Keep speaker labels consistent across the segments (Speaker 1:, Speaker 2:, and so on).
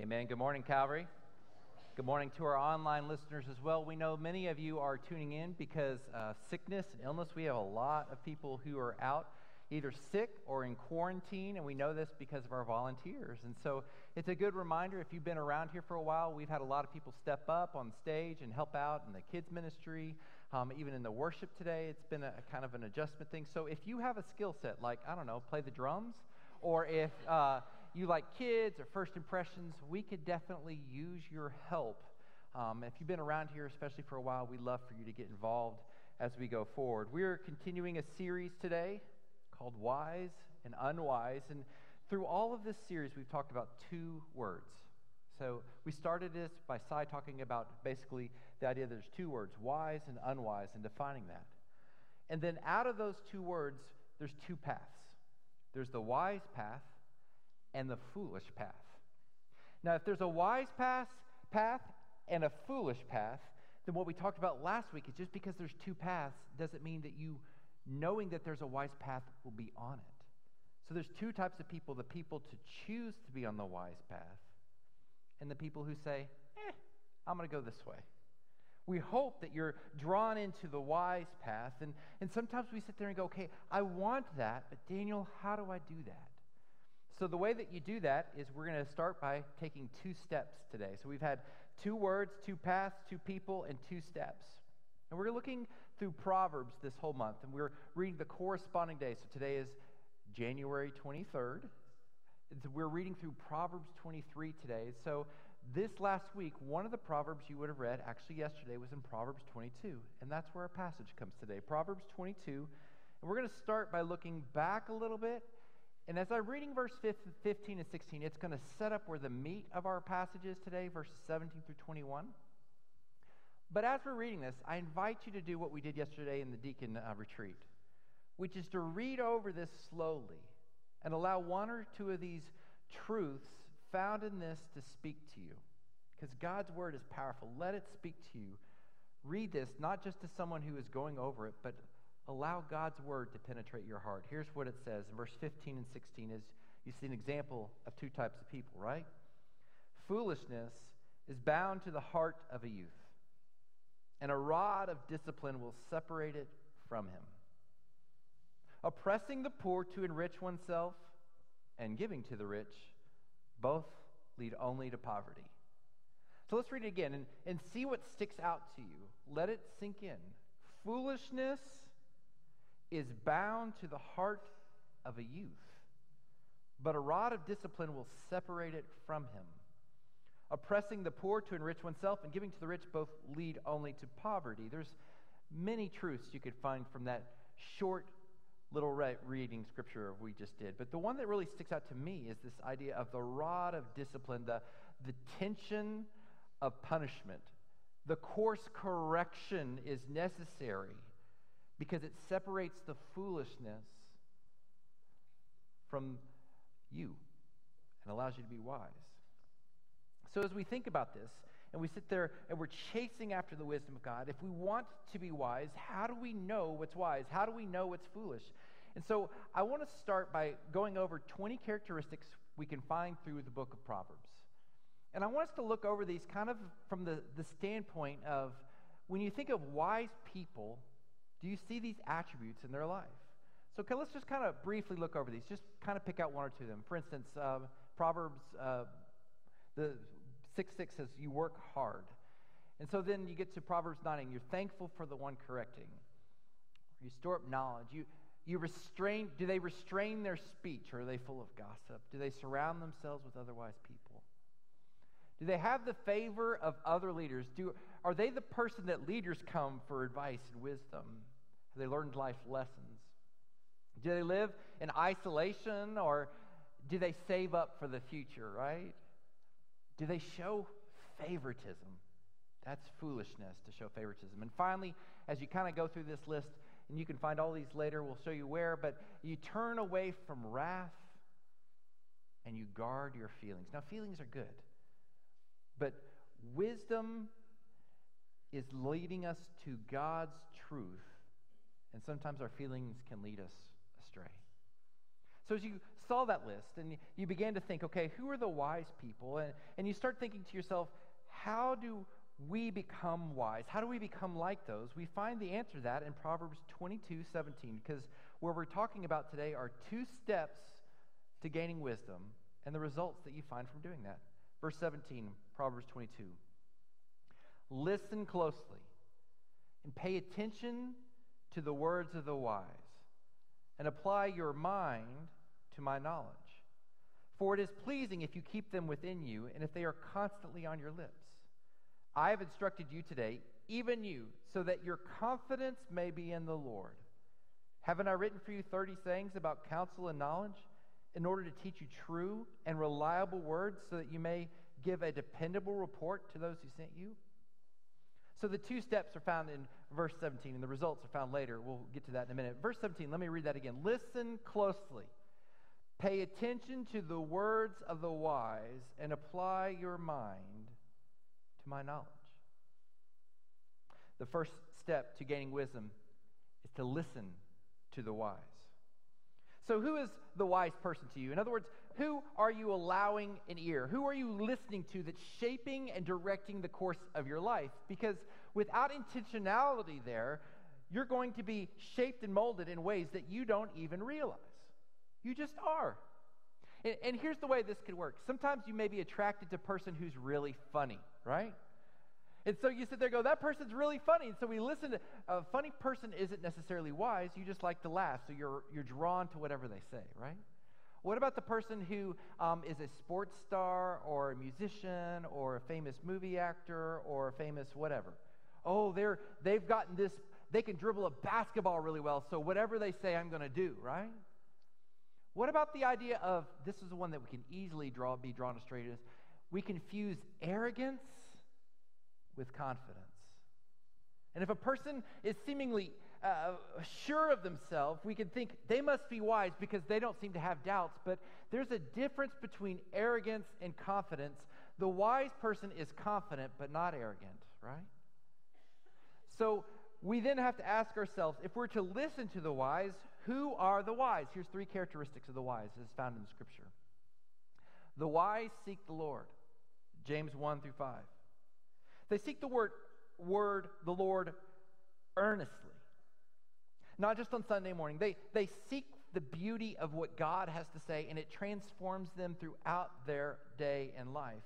Speaker 1: Amen. Good morning, Calvary. Good morning to our online listeners as well. We know many of you are tuning in because uh, sickness and illness. We have a lot of people who are out either sick or in quarantine, and we know this because of our volunteers. And so it's a good reminder if you've been around here for a while, we've had a lot of people step up on stage and help out in the kids' ministry, um, even in the worship today. It's been a, a, kind of an adjustment thing. So if you have a skill set, like, I don't know, play the drums, or if uh, you like kids or first impressions, we could definitely use your help. Um, if you've been around here, especially for a while, we'd love for you to get involved as we go forward. We're continuing a series today called Wise and Unwise. And through all of this series, we've talked about two words. So we started this by Cy talking about basically the idea that there's two words, wise and unwise, and defining that. And then out of those two words, there's two paths. There's the wise path and the foolish path. Now, if there's a wise path, path and a foolish path, then what we talked about last week is just because there's two paths doesn't mean that you knowing that there's a wise path will be on it. So there's two types of people the people to choose to be on the wise path, and the people who say, eh, I'm going to go this way. We hope that you're drawn into the wise path. And, and sometimes we sit there and go, okay, I want that, but Daniel, how do I do that? So, the way that you do that is we're going to start by taking two steps today. So, we've had two words, two paths, two people, and two steps. And we're looking through Proverbs this whole month, and we're reading the corresponding day. So today is January 23rd. We're reading through Proverbs 23 today. So this last week, one of the Proverbs you would have read, actually yesterday, was in Proverbs 22. And that's where our passage comes today Proverbs 22. And we're going to start by looking back a little bit. And as I'm reading verse 15 and 16, it's going to set up where the meat of our passage is today, verses 17 through 21. But as we're reading this, I invite you to do what we did yesterday in the deacon uh, retreat, which is to read over this slowly and allow one or two of these truths found in this to speak to you. Because God's word is powerful. Let it speak to you. Read this not just to someone who is going over it, but allow God's word to penetrate your heart. Here's what it says in verse 15 and 16 is you see an example of two types of people, right? Foolishness is bound to the heart of a youth and a rod of discipline will separate it from him. Oppressing the poor to enrich oneself and giving to the rich both lead only to poverty. So let's read it again and, and see what sticks out to you. Let it sink in. Foolishness is bound to the heart of a youth, but a rod of discipline will separate it from him. Oppressing the poor to enrich oneself and giving to the rich both lead only to poverty. There's many truths you could find from that short little reading scripture we just did. But the one that really sticks out to me is this idea of the rod of discipline, the, the tension of punishment. The course correction is necessary because it separates the foolishness from you and allows you to be wise. So as we think about this, and we sit there and we're chasing after the wisdom of God, if we want to be wise, how do we know what's wise? How do we know what's foolish? And so I want to start by going over 20 characteristics we can find through the book of Proverbs. And I want us to look over these kind of from the, the standpoint of when you think of wise people, do you see these attributes in their life? So okay, let's just kind of briefly look over these. Just kind of pick out one or two of them. For instance, uh, Proverbs, uh, the 6 6 says, You work hard. And so then you get to Proverbs 9 and you're thankful for the one correcting. You store up knowledge. You, you restrain, do they restrain their speech or are they full of gossip? Do they surround themselves with otherwise people? Do they have the favor of other leaders? Do, are they the person that leaders come for advice and wisdom? Have they learned life lessons? Do they live in isolation or do they save up for the future, right? Do they show favoritism? That's foolishness to show favoritism. And finally, as you kind of go through this list, and you can find all these later, we'll show you where, but you turn away from wrath and you guard your feelings. Now, feelings are good, but wisdom is leading us to God's truth, and sometimes our feelings can lead us astray. So as you saw that list and you began to think, okay, who are the wise people? And, and you start thinking to yourself, how do we become wise? How do we become like those? We find the answer to that in Proverbs 22 17, because where we're talking about today are two steps to gaining wisdom and the results that you find from doing that. Verse 17, Proverbs 22. Listen closely and pay attention to the words of the wise, and apply your mind to my knowledge. For it is pleasing if you keep them within you, and if they are constantly on your lips. I have instructed you today, even you, so that your confidence may be in the Lord. Haven't I written for you 30 sayings about counsel and knowledge in order to teach you true and reliable words so that you may give a dependable report to those who sent you? So the two steps are found in verse 17, and the results are found later. We'll get to that in a minute. Verse 17, let me read that again. Listen closely. Pay attention to the words of the wise and apply your mind to my knowledge. The first step to gaining wisdom is to listen to the wise. So, who is the wise person to you? In other words, who are you allowing an ear? Who are you listening to that's shaping and directing the course of your life? Because without intentionality there, you're going to be shaped and molded in ways that you don't even realize. You just are. And, and here's the way this could work. Sometimes you may be attracted to a person who's really funny, right? And so you sit there go, that person's really funny. And so we listen to a funny person isn't necessarily wise. You just like to laugh. So you're, you're drawn to whatever they say, right? What about the person who um, is a sports star or a musician or a famous movie actor or a famous whatever? Oh, they're, they've gotten this, they can dribble a basketball really well, so whatever they say, I'm going to do, right? What about the idea of this is the one that we can easily draw, be drawn astray to? We confuse arrogance with confidence. And if a person is seemingly uh, sure of themselves, we can think they must be wise because they don't seem to have doubts. But there's a difference between arrogance and confidence. The wise person is confident but not arrogant, right? So we then have to ask ourselves if we're to listen to the wise, who are the wise? Here's three characteristics of the wise as found in the scripture. The wise seek the Lord. James 1 through 5. They seek the word, word the Lord earnestly. Not just on Sunday morning. They, they seek the beauty of what God has to say, and it transforms them throughout their day and life.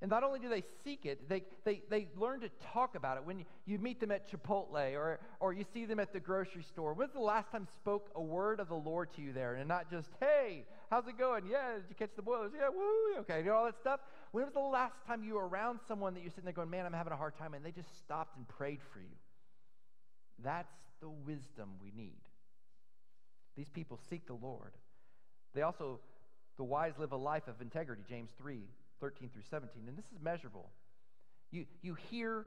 Speaker 1: And not only do they seek it, they, they, they learn to talk about it. When you, meet them at Chipotle or, or you see them at the grocery store, when's the last time spoke a word of the Lord to you there? And not just, hey, how's it going? Yeah, did you catch the boilers? Yeah, woo, okay, you know all that stuff? When was the last time you were around someone that you're sitting there going, man, I'm having a hard time, and they just stopped and prayed for you? That's the wisdom we need. These people seek the Lord. They also, the wise live a life of integrity, James 3 13 through 17. And this is measurable. You, you hear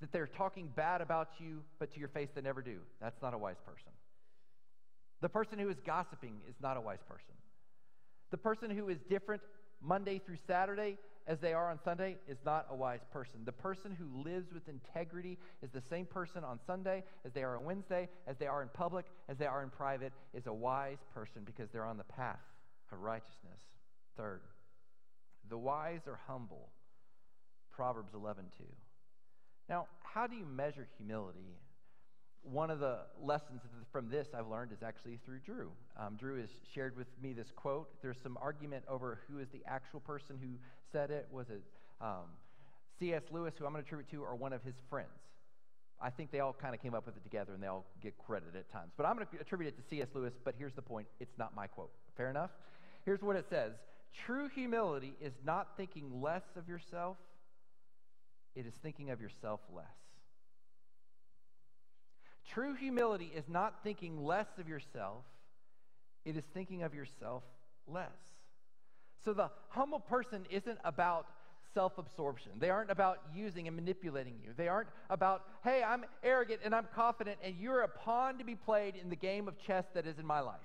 Speaker 1: that they're talking bad about you, but to your face they never do. That's not a wise person. The person who is gossiping is not a wise person. The person who is different Monday through Saturday as they are on Sunday is not a wise person. The person who lives with integrity is the same person on Sunday as they are on Wednesday, as they are in public, as they are in private, is a wise person because they're on the path of righteousness. Third, the wise are humble. Proverbs 11:2. Now, how do you measure humility? One of the lessons from this I've learned is actually through Drew. Um, Drew has shared with me this quote. There's some argument over who is the actual person who said it. Was it um, C.S. Lewis, who I'm going to attribute to, or one of his friends? I think they all kind of came up with it together and they all get credit at times. But I'm going to attribute it to C.S. Lewis, but here's the point it's not my quote. Fair enough? Here's what it says True humility is not thinking less of yourself, it is thinking of yourself less. True humility is not thinking less of yourself, it is thinking of yourself less. So the humble person isn't about self absorption. They aren't about using and manipulating you. They aren't about, hey, I'm arrogant and I'm confident, and you're a pawn to be played in the game of chess that is in my life.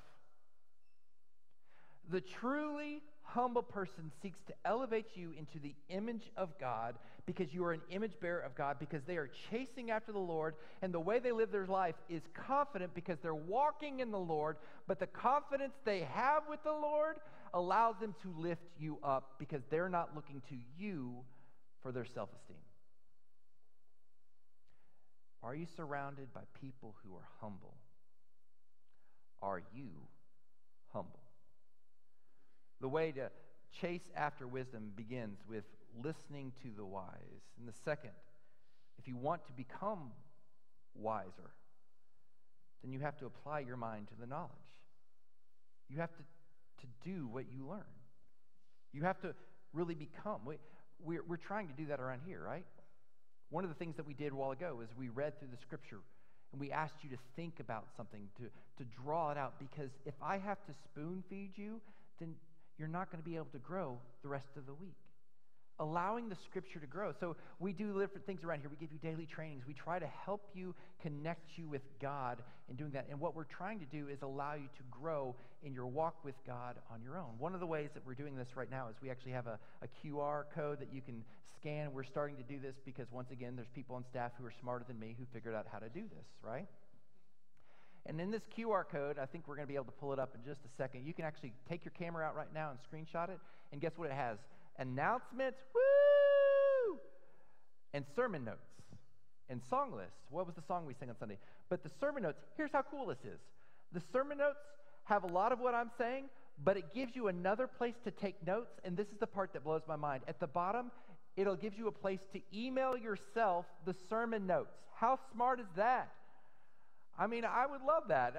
Speaker 1: The truly humble person seeks to elevate you into the image of God because you are an image bearer of God, because they are chasing after the Lord, and the way they live their life is confident because they're walking in the Lord, but the confidence they have with the Lord allows them to lift you up because they're not looking to you for their self esteem. Are you surrounded by people who are humble? Are you humble? The way to chase after wisdom begins with listening to the wise. And the second, if you want to become wiser, then you have to apply your mind to the knowledge. You have to, to do what you learn. You have to really become. We, we're, we're trying to do that around here, right? One of the things that we did a while ago is we read through the scripture and we asked you to think about something, to, to draw it out, because if I have to spoon feed you, then you're not going to be able to grow the rest of the week. Allowing the scripture to grow. So, we do different things around here. We give you daily trainings. We try to help you connect you with God in doing that. And what we're trying to do is allow you to grow in your walk with God on your own. One of the ways that we're doing this right now is we actually have a, a QR code that you can scan. We're starting to do this because, once again, there's people on staff who are smarter than me who figured out how to do this, right? And in this QR code, I think we're going to be able to pull it up in just a second. You can actually take your camera out right now and screenshot it. And guess what it has? Announcements, woo! And sermon notes and song lists. What was the song we sang on Sunday? But the sermon notes, here's how cool this is. The sermon notes have a lot of what I'm saying, but it gives you another place to take notes. And this is the part that blows my mind. At the bottom, it'll give you a place to email yourself the sermon notes. How smart is that? I mean, I would love that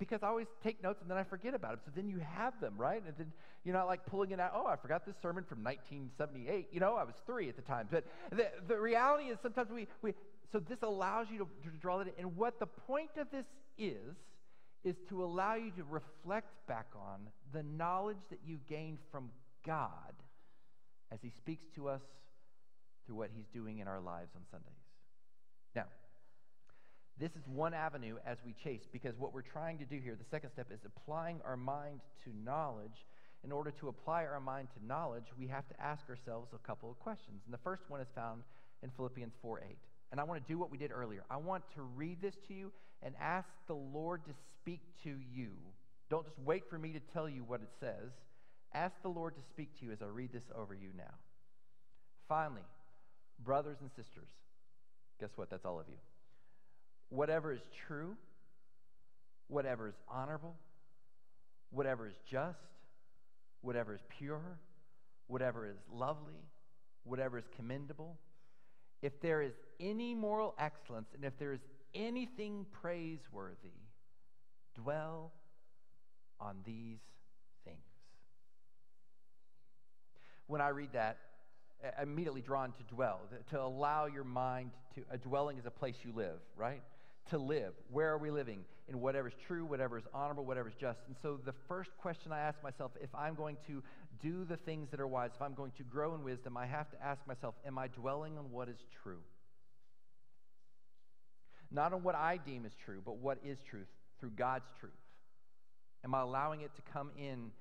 Speaker 1: because I always take notes and then I forget about them. So then you have them, right? And then you're not like pulling it out. Oh, I forgot this sermon from 1978. You know, I was three at the time. But the, the reality is sometimes we, we, so this allows you to, to draw that in. And what the point of this is, is to allow you to reflect back on the knowledge that you gained from God as He speaks to us through what He's doing in our lives on Sundays. This is one avenue as we chase because what we're trying to do here, the second step, is applying our mind to knowledge. In order to apply our mind to knowledge, we have to ask ourselves a couple of questions. And the first one is found in Philippians 4 8. And I want to do what we did earlier. I want to read this to you and ask the Lord to speak to you. Don't just wait for me to tell you what it says. Ask the Lord to speak to you as I read this over you now. Finally, brothers and sisters, guess what? That's all of you whatever is true, whatever is honorable, whatever is just, whatever is pure, whatever is lovely, whatever is commendable, if there is any moral excellence and if there is anything praiseworthy, dwell on these things. When I read that, I'm immediately drawn to dwell, to allow your mind to, a dwelling is a place you live, right? To live. Where are we living? In whatever is true, whatever is honorable, whatever is just. And so the first question I ask myself if I'm going to do the things that are wise, if I'm going to grow in wisdom, I have to ask myself, am I dwelling on what is true? Not on what I deem is true, but what is truth through God's truth. Am I allowing it to come in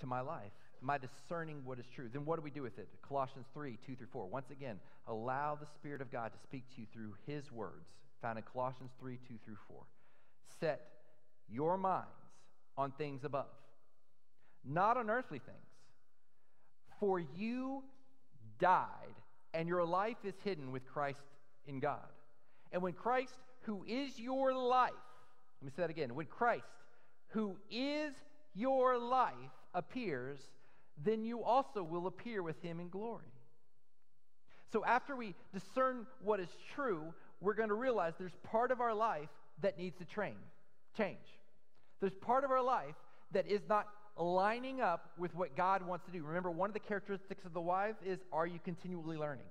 Speaker 1: to my life? Am I discerning what is true? Then what do we do with it? Colossians 3 2 through 4. Once again, allow the Spirit of God to speak to you through His words found in Colossians 3 2 through 4. Set your minds on things above, not on earthly things. For you died, and your life is hidden with Christ in God. And when Christ, who is your life, let me say that again. When Christ, who is your life, appears, then you also will appear with him in glory. So after we discern what is true, we're going to realize there's part of our life that needs to train, change. There's part of our life that is not lining up with what God wants to do. Remember, one of the characteristics of the wife is are you continually learning?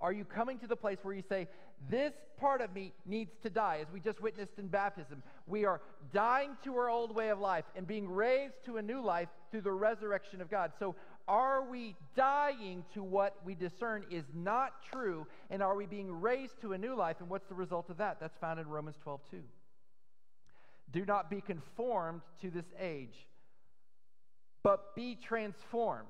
Speaker 1: Are you coming to the place where you say, This part of me needs to die? As we just witnessed in baptism, we are dying to our old way of life and being raised to a new life through the resurrection of God. So, are we dying to what we discern is not true? And are we being raised to a new life? And what's the result of that? That's found in Romans 12 2. Do not be conformed to this age, but be transformed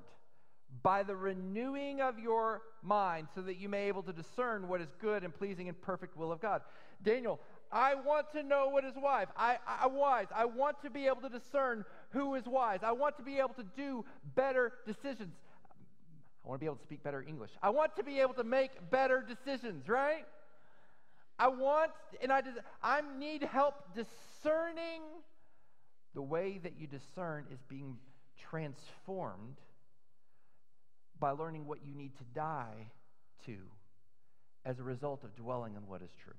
Speaker 1: by the renewing of your mind so that you may be able to discern what is good and pleasing and perfect will of God. Daniel, I want to know what is wise. I, I wise. I want to be able to discern who is wise. I want to be able to do better decisions. I want to be able to speak better English. I want to be able to make better decisions, right? I want, and I, I need help discerning. The way that you discern is being transformed by learning what you need to die to as a result of dwelling on what is true.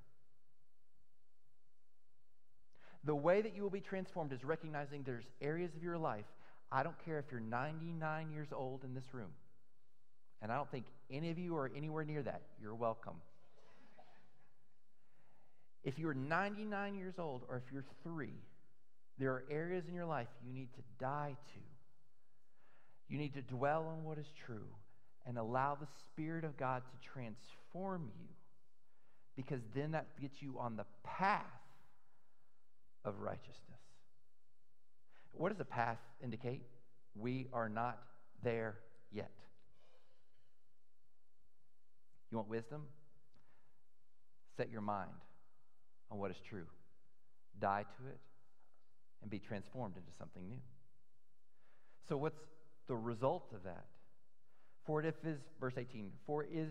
Speaker 1: The way that you will be transformed is recognizing there's areas of your life. I don't care if you're 99 years old in this room, and I don't think any of you are anywhere near that. You're welcome. If you're 99 years old or if you're three, there are areas in your life you need to die to. You need to dwell on what is true and allow the Spirit of God to transform you because then that gets you on the path of righteousness. What does a path indicate? We are not there yet. You want wisdom? Set your mind on what is true, die to it, and be transformed into something new. So, what's the result of that? For it is, verse 18, for is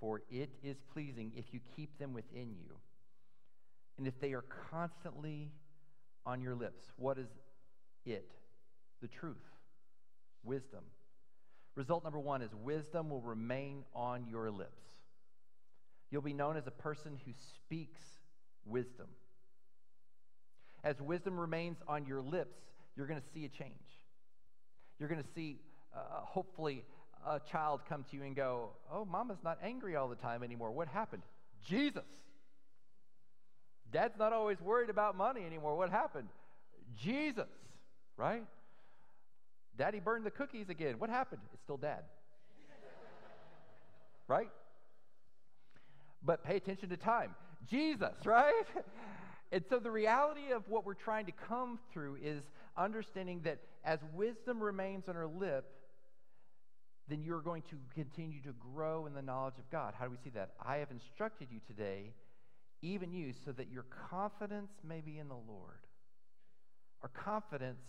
Speaker 1: for it is pleasing if you keep them within you. And if they are constantly on your lips, what is it? The truth, wisdom. Result number one is wisdom will remain on your lips. You'll be known as a person who speaks wisdom. As wisdom remains on your lips, you're going to see a change. You're going to see, uh, hopefully, a child come to you and go, Oh, mama's not angry all the time anymore. What happened? Jesus. Dad's not always worried about money anymore. What happened? Jesus, right? Daddy burned the cookies again. What happened? It's still dad. right? But pay attention to time. Jesus, right? And so the reality of what we're trying to come through is understanding that as wisdom remains on our lip, then you're going to continue to grow in the knowledge of God. How do we see that? I have instructed you today, even you, so that your confidence may be in the Lord. Our confidence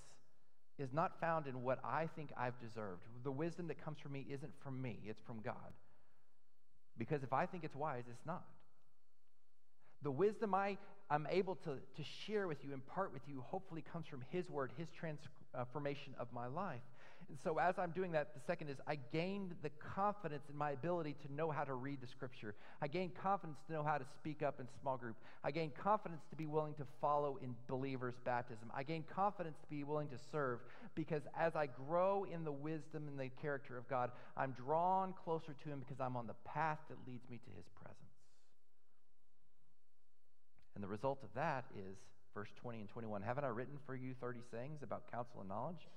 Speaker 1: is not found in what I think I've deserved. The wisdom that comes from me isn't from me, it's from God. Because if I think it's wise, it's not. The wisdom I, I'm able to, to share with you, impart with you, hopefully comes from His Word, His transformation uh, of my life. And so, as I'm doing that, the second is I gained the confidence in my ability to know how to read the scripture. I gained confidence to know how to speak up in small group. I gained confidence to be willing to follow in believers' baptism. I gained confidence to be willing to serve because as I grow in the wisdom and the character of God, I'm drawn closer to Him because I'm on the path that leads me to His presence. And the result of that is verse 20 and 21 Haven't I written for you 30 sayings about counsel and knowledge?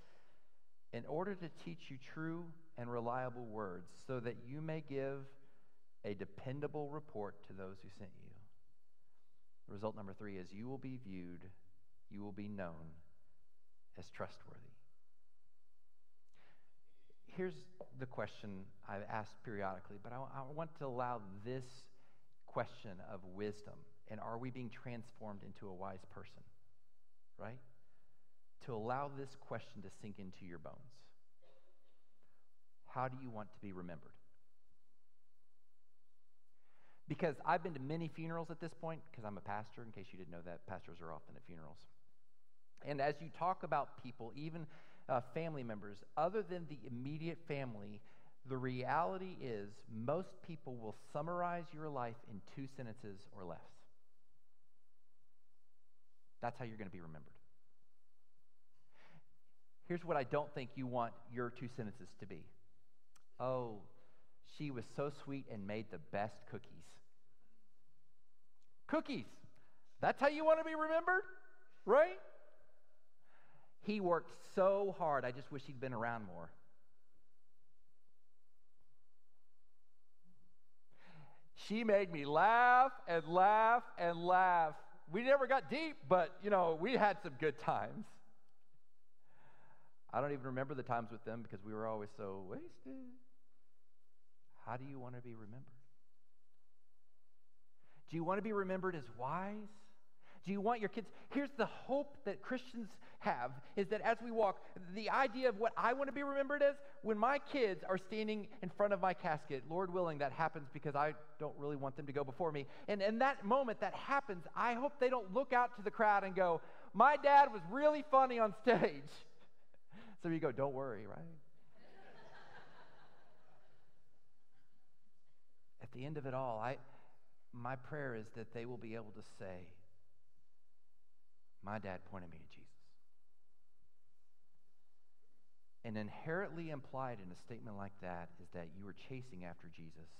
Speaker 1: In order to teach you true and reliable words, so that you may give a dependable report to those who sent you. Result number three is you will be viewed, you will be known as trustworthy. Here's the question I've asked periodically, but I, I want to allow this question of wisdom and are we being transformed into a wise person? Right? To allow this question to sink into your bones. How do you want to be remembered? Because I've been to many funerals at this point, because I'm a pastor, in case you didn't know that, pastors are often at funerals. And as you talk about people, even uh, family members, other than the immediate family, the reality is most people will summarize your life in two sentences or less. That's how you're going to be remembered. Here's what I don't think you want your two sentences to be Oh, she was so sweet and made the best cookies. Cookies. That's how you want to be remembered, right? He worked so hard. I just wish he'd been around more. She made me laugh and laugh and laugh we never got deep, but you know, we had some good times. I don't even remember the times with them because we were always so wasted. How do you want to be remembered? Do you want to be remembered as wise? Do you want your kids? Here's the hope that Christians have is that as we walk, the idea of what I want to be remembered as, when my kids are standing in front of my casket, Lord willing, that happens because I don't really want them to go before me. And in that moment that happens, I hope they don't look out to the crowd and go, My dad was really funny on stage. So you go, Don't worry, right? At the end of it all, I, my prayer is that they will be able to say, My dad pointed me to Jesus. And inherently implied in a statement like that is that you were chasing after Jesus.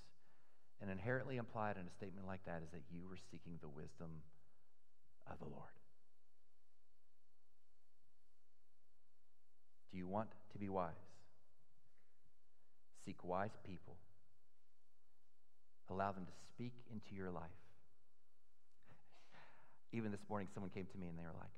Speaker 1: And inherently implied in a statement like that is that you were seeking the wisdom of the Lord. Do you want to be wise? Seek wise people. Allow them to speak into your life. Even this morning, someone came to me and they were like,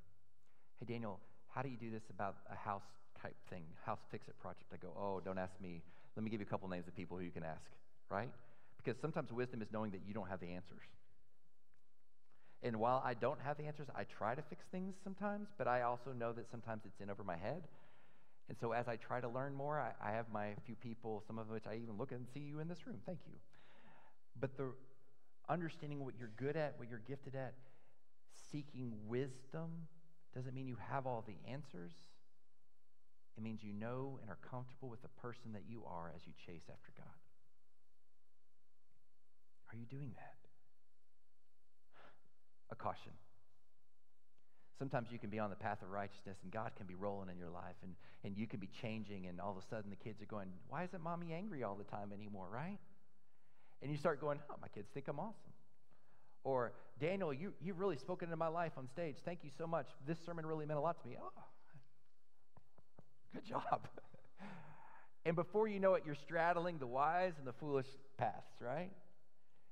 Speaker 1: Hey, Daniel, how do you do this about a house type thing, house fix it project. I go, oh, don't ask me. Let me give you a couple names of people who you can ask, right? Because sometimes wisdom is knowing that you don't have the answers. And while I don't have the answers, I try to fix things sometimes, but I also know that sometimes it's in over my head. And so as I try to learn more, I, I have my few people, some of which I even look and see you in this room. Thank you. But the understanding what you're good at, what you're gifted at, seeking wisdom doesn't mean you have all the answers. It means you know and are comfortable with the person that you are as you chase after God. Are you doing that? A caution. Sometimes you can be on the path of righteousness and God can be rolling in your life and, and you can be changing, and all of a sudden the kids are going, Why isn't mommy angry all the time anymore, right? And you start going, Oh, my kids think I'm awesome. Or, Daniel, you, you've really spoken into my life on stage. Thank you so much. This sermon really meant a lot to me. Oh, Good job. and before you know it, you're straddling the wise and the foolish paths, right?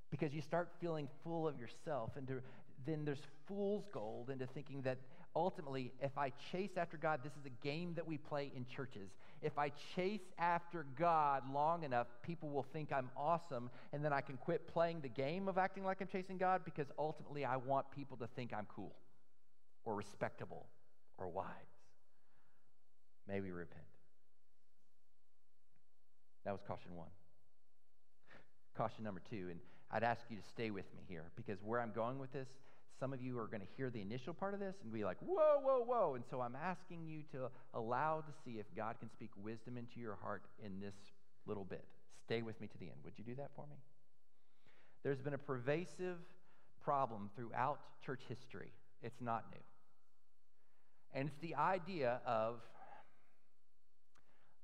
Speaker 1: Because you start feeling full of yourself, and to, then there's fool's gold into thinking that ultimately, if I chase after God, this is a game that we play in churches. If I chase after God long enough, people will think I'm awesome, and then I can quit playing the game of acting like I'm chasing God because ultimately I want people to think I'm cool or respectable or wise. May we repent. That was caution one. Caution number two, and I'd ask you to stay with me here because where I'm going with this, some of you are going to hear the initial part of this and be like, whoa, whoa, whoa. And so I'm asking you to allow to see if God can speak wisdom into your heart in this little bit. Stay with me to the end. Would you do that for me? There's been a pervasive problem throughout church history. It's not new. And it's the idea of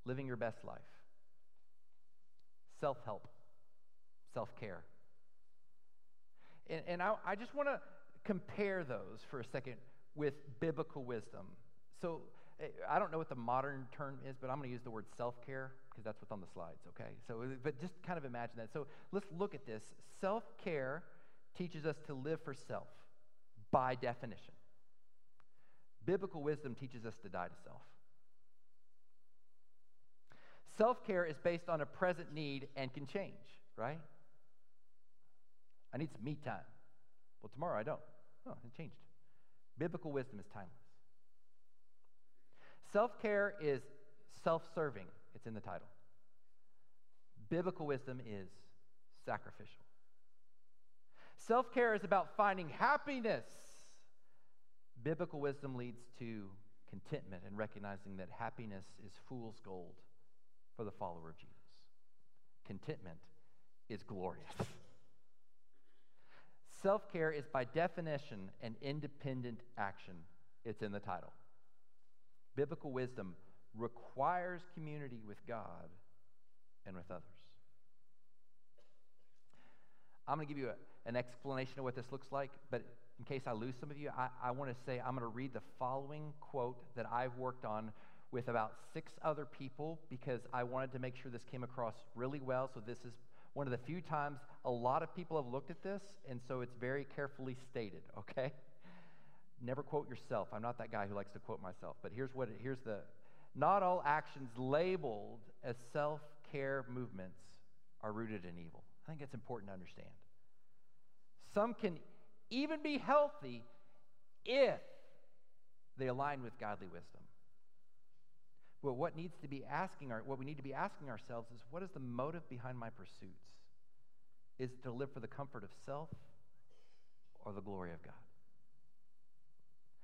Speaker 1: living your best life, self help, self care. And, and I, I just want to compare those for a second with biblical wisdom. So eh, I don't know what the modern term is, but I'm going to use the word self care because that's what's on the slides, okay? So, but just kind of imagine that. So let's look at this. Self care teaches us to live for self by definition. Biblical wisdom teaches us to die to self. Self care is based on a present need and can change, right? I need some me time. Well, tomorrow I don't. Oh, it changed. Biblical wisdom is timeless. Self care is self serving, it's in the title. Biblical wisdom is sacrificial. Self care is about finding happiness. Biblical wisdom leads to contentment and recognizing that happiness is fool's gold for the follower of Jesus. Contentment is glorious. Self care is by definition an independent action. It's in the title. Biblical wisdom requires community with God and with others. I'm going to give you a, an explanation of what this looks like, but in case I lose some of you, I, I want to say I'm going to read the following quote that I've worked on with about six other people because I wanted to make sure this came across really well. So, this is one of the few times a lot of people have looked at this, and so it's very carefully stated, okay? Never quote yourself. I'm not that guy who likes to quote myself, but here's what it, here's the not all actions labeled as self care movements are rooted in evil. I think it's important to understand. Some can even be healthy if they align with godly wisdom. But what needs to be asking our, what we need to be asking ourselves is what is the motive behind my pursuits? Is it to live for the comfort of self or the glory of God?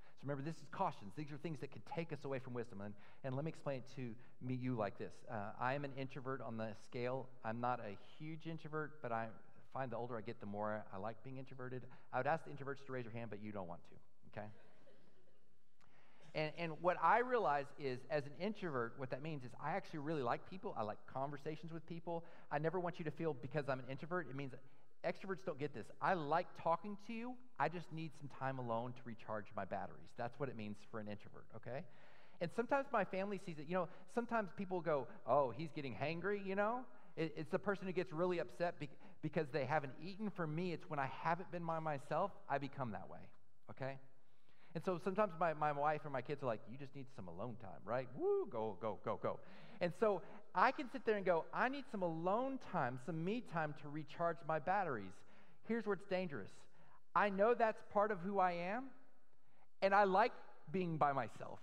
Speaker 1: So remember, this is cautions. These are things that could take us away from wisdom. And, and let me explain it to me, you like this. Uh, I am an introvert on the scale. I'm not a huge introvert, but I find the older I get, the more I like being introverted. I would ask the introverts to raise your hand, but you don't want to, okay? And, and what I realize is, as an introvert, what that means is I actually really like people. I like conversations with people. I never want you to feel because I'm an introvert, it means extroverts don't get this. I like talking to you. I just need some time alone to recharge my batteries. That's what it means for an introvert, okay? And sometimes my family sees it. You know, sometimes people go, oh, he's getting hangry, you know? It, it's the person who gets really upset be- because they haven't eaten. For me, it's when I haven't been by myself, I become that way, okay? And so sometimes my, my wife or my kids are like, you just need some alone time, right? Woo, go, go, go, go. And so I can sit there and go, I need some alone time, some me time to recharge my batteries. Here's where it's dangerous I know that's part of who I am, and I like being by myself.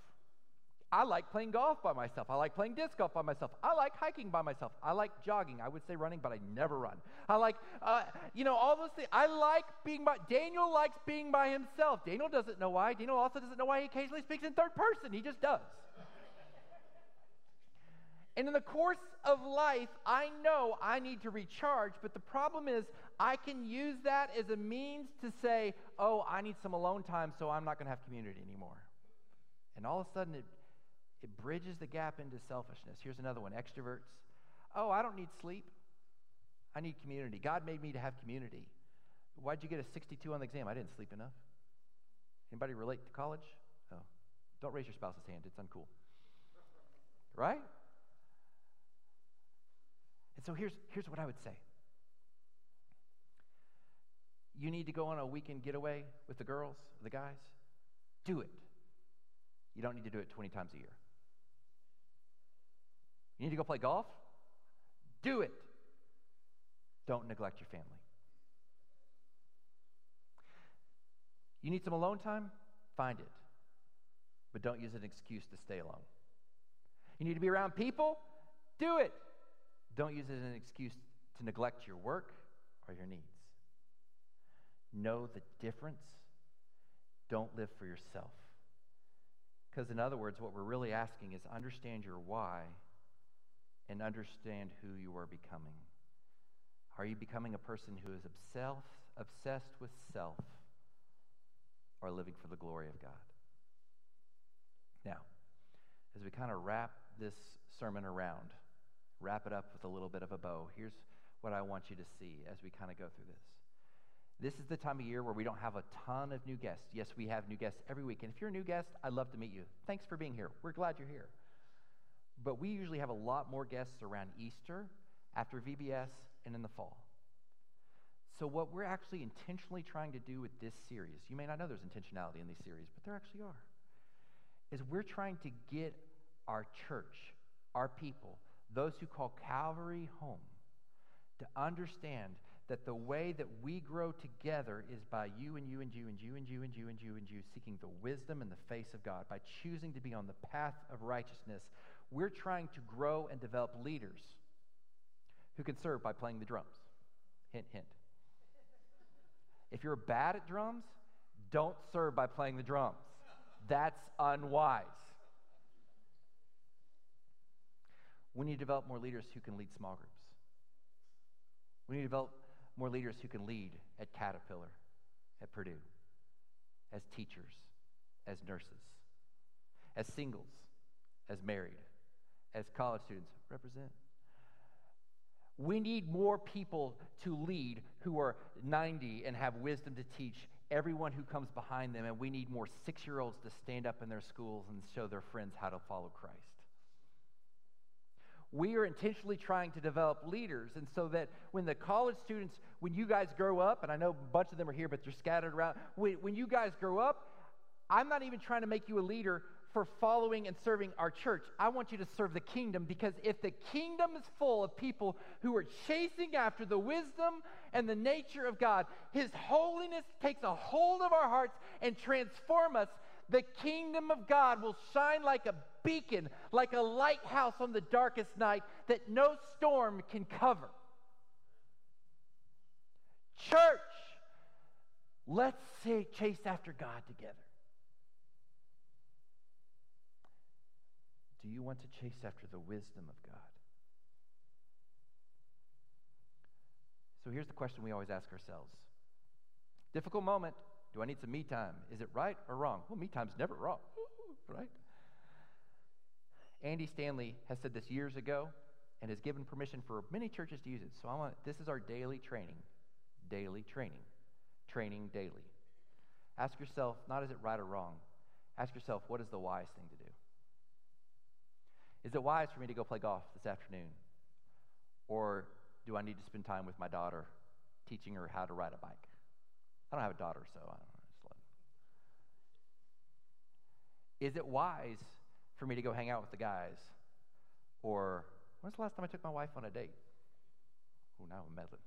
Speaker 1: I like playing golf by myself. I like playing disc golf by myself. I like hiking by myself. I like jogging. I would say running, but I never run. I like, uh, you know, all those things. I like being by, Daniel likes being by himself. Daniel doesn't know why. Daniel also doesn't know why he occasionally speaks in third person. He just does. and in the course of life, I know I need to recharge, but the problem is I can use that as a means to say, oh, I need some alone time, so I'm not going to have community anymore. And all of a sudden, it it bridges the gap into selfishness. Here's another one extroverts. Oh, I don't need sleep. I need community. God made me to have community. Why'd you get a 62 on the exam? I didn't sleep enough. Anybody relate to college? Oh. Don't raise your spouse's hand. It's uncool. Right? And so here's, here's what I would say. You need to go on a weekend getaway with the girls, the guys? Do it. You don't need to do it 20 times a year. You need to go play golf? Do it. Don't neglect your family. You need some alone time? Find it. But don't use an excuse to stay alone. You need to be around people? Do it. Don't use it as an excuse to neglect your work or your needs. Know the difference. Don't live for yourself. Because, in other words, what we're really asking is understand your why and understand who you are becoming. Are you becoming a person who is obsessed, obsessed with self or living for the glory of God? Now, as we kind of wrap this sermon around, wrap it up with a little bit of a bow, here's what I want you to see as we kind of go through this. This is the time of year where we don't have a ton of new guests. Yes, we have new guests every week. And if you're a new guest, I'd love to meet you. Thanks for being here. We're glad you're here. But we usually have a lot more guests around Easter, after VBS, and in the fall. So, what we're actually intentionally trying to do with this series, you may not know there's intentionality in these series, but there actually are, is we're trying to get our church, our people, those who call Calvary home, to understand that the way that we grow together is by you and you and you and you and you and you and you and you seeking the wisdom and the face of God, by choosing to be on the path of righteousness we're trying to grow and develop leaders who can serve by playing the drums. Hint, hint. If you're bad at drums, don't serve by playing the drums. That's unwise. We need to develop more leaders who can lead small groups. We need to develop more leaders who can lead at Caterpillar, at Purdue, as teachers, as nurses, as singles, as married, as college students represent. We need more people to lead who are 90 and have wisdom to teach everyone who comes behind them. And we need more six year olds to stand up in their schools and show their friends how to follow Christ. We are intentionally trying to develop leaders. And so that when the college students, when you guys grow up, and I know a bunch of them are here, but they're scattered around, when, when you guys grow up, I'm not even trying to make you a leader for following and serving our church. I want you to serve the kingdom because if the kingdom is full of people who are chasing after the wisdom and the nature of God, His holiness takes a hold of our hearts and transform us. The kingdom of God will shine like a beacon, like a lighthouse on the darkest night that no storm can cover. Church, let's say chase after God together. Do you want to chase after the wisdom of God? So here's the question we always ask ourselves Difficult moment. Do I need some me time? Is it right or wrong? Well, me time's never wrong, right? Andy Stanley has said this years ago and has given permission for many churches to use it. So I want this is our daily training. Daily training. Training daily. Ask yourself, not is it right or wrong? Ask yourself, what is the wise thing to do? Is it wise for me to go play golf this afternoon? Or do I need to spend time with my daughter teaching her how to ride a bike? I don't have a daughter, so I don't know. Is it wise for me to go hang out with the guys? Or when's the last time I took my wife on a date? Oh, now I'm meddling.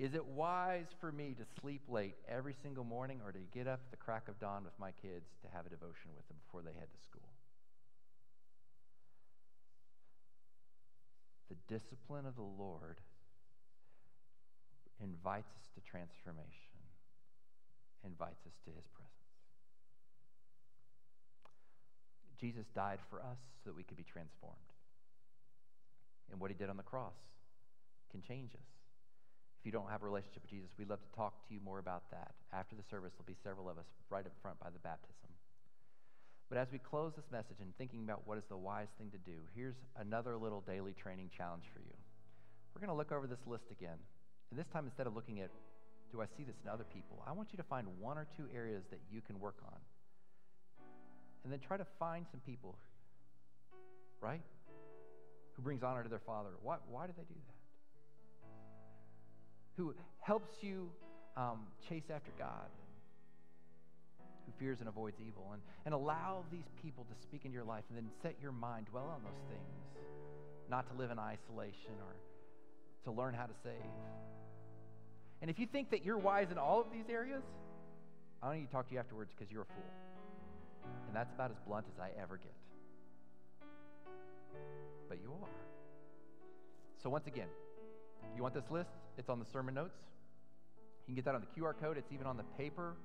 Speaker 1: Is it wise for me to sleep late every single morning or to get up at the crack of dawn with my kids to have a devotion with them before they head to school? The discipline of the Lord invites us to transformation, invites us to his presence. Jesus died for us so that we could be transformed. And what he did on the cross can change us. If you don't have a relationship with Jesus, we'd love to talk to you more about that. After the service, there'll be several of us right up front by the baptism. But as we close this message and thinking about what is the wise thing to do, here's another little daily training challenge for you. We're going to look over this list again. And this time, instead of looking at, do I see this in other people, I want you to find one or two areas that you can work on. And then try to find some people, right? Who brings honor to their father. Why, why do they do that? Who helps you um, chase after God, who fears and avoids evil. And, and allow these people to speak into your life and then set your mind, dwell on those things, not to live in isolation or to learn how to save. And if you think that you're wise in all of these areas, I don't need to talk to you afterwards because you're a fool. And that's about as blunt as I ever get. But you are. So, once again, you want this list? It's on the sermon notes. You can get that on the QR code. It's even on the paper.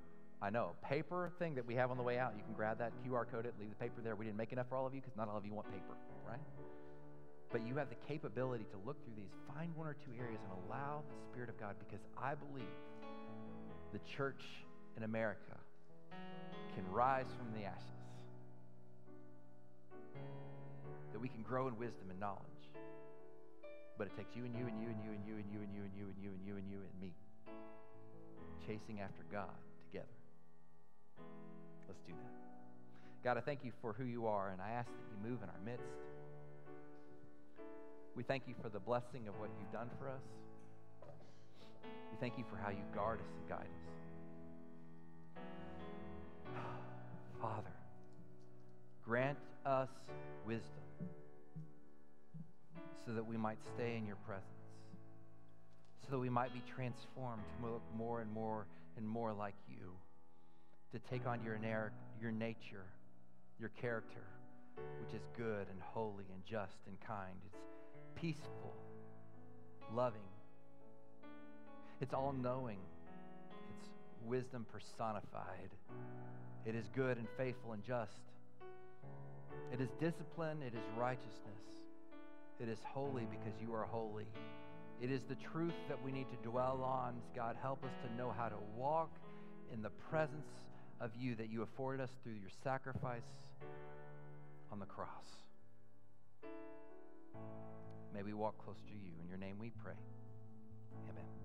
Speaker 1: I know, paper thing that we have on the way out. You can grab that, QR code it, leave the paper there. We didn't make enough for all of you because not all of you want paper, right? But you have the capability to look through these, find one or two areas, and allow the Spirit of God because I believe the church in America can rise from the ashes. That we can grow in wisdom and knowledge. But it takes you and you and you and you and you and you and you and you and you and you and you and me chasing after God together. Let's do that. God, I thank you for who you are, and I ask that you move in our midst. We thank you for the blessing of what you've done for us. We thank you for how you guard us and guide us. Father, grant us wisdom so that we might stay in your presence, so that we might be transformed to look more and more and more like you, to take on your, your nature, your character, which is good and holy and just and kind. It's peaceful, loving, it's all knowing, it's wisdom personified. It is good and faithful and just. It is discipline, it is righteousness. It is holy because you are holy. It is the truth that we need to dwell on. God, help us to know how to walk in the presence of you that you afforded us through your sacrifice on the cross. May we walk close to you. In your name we pray. Amen.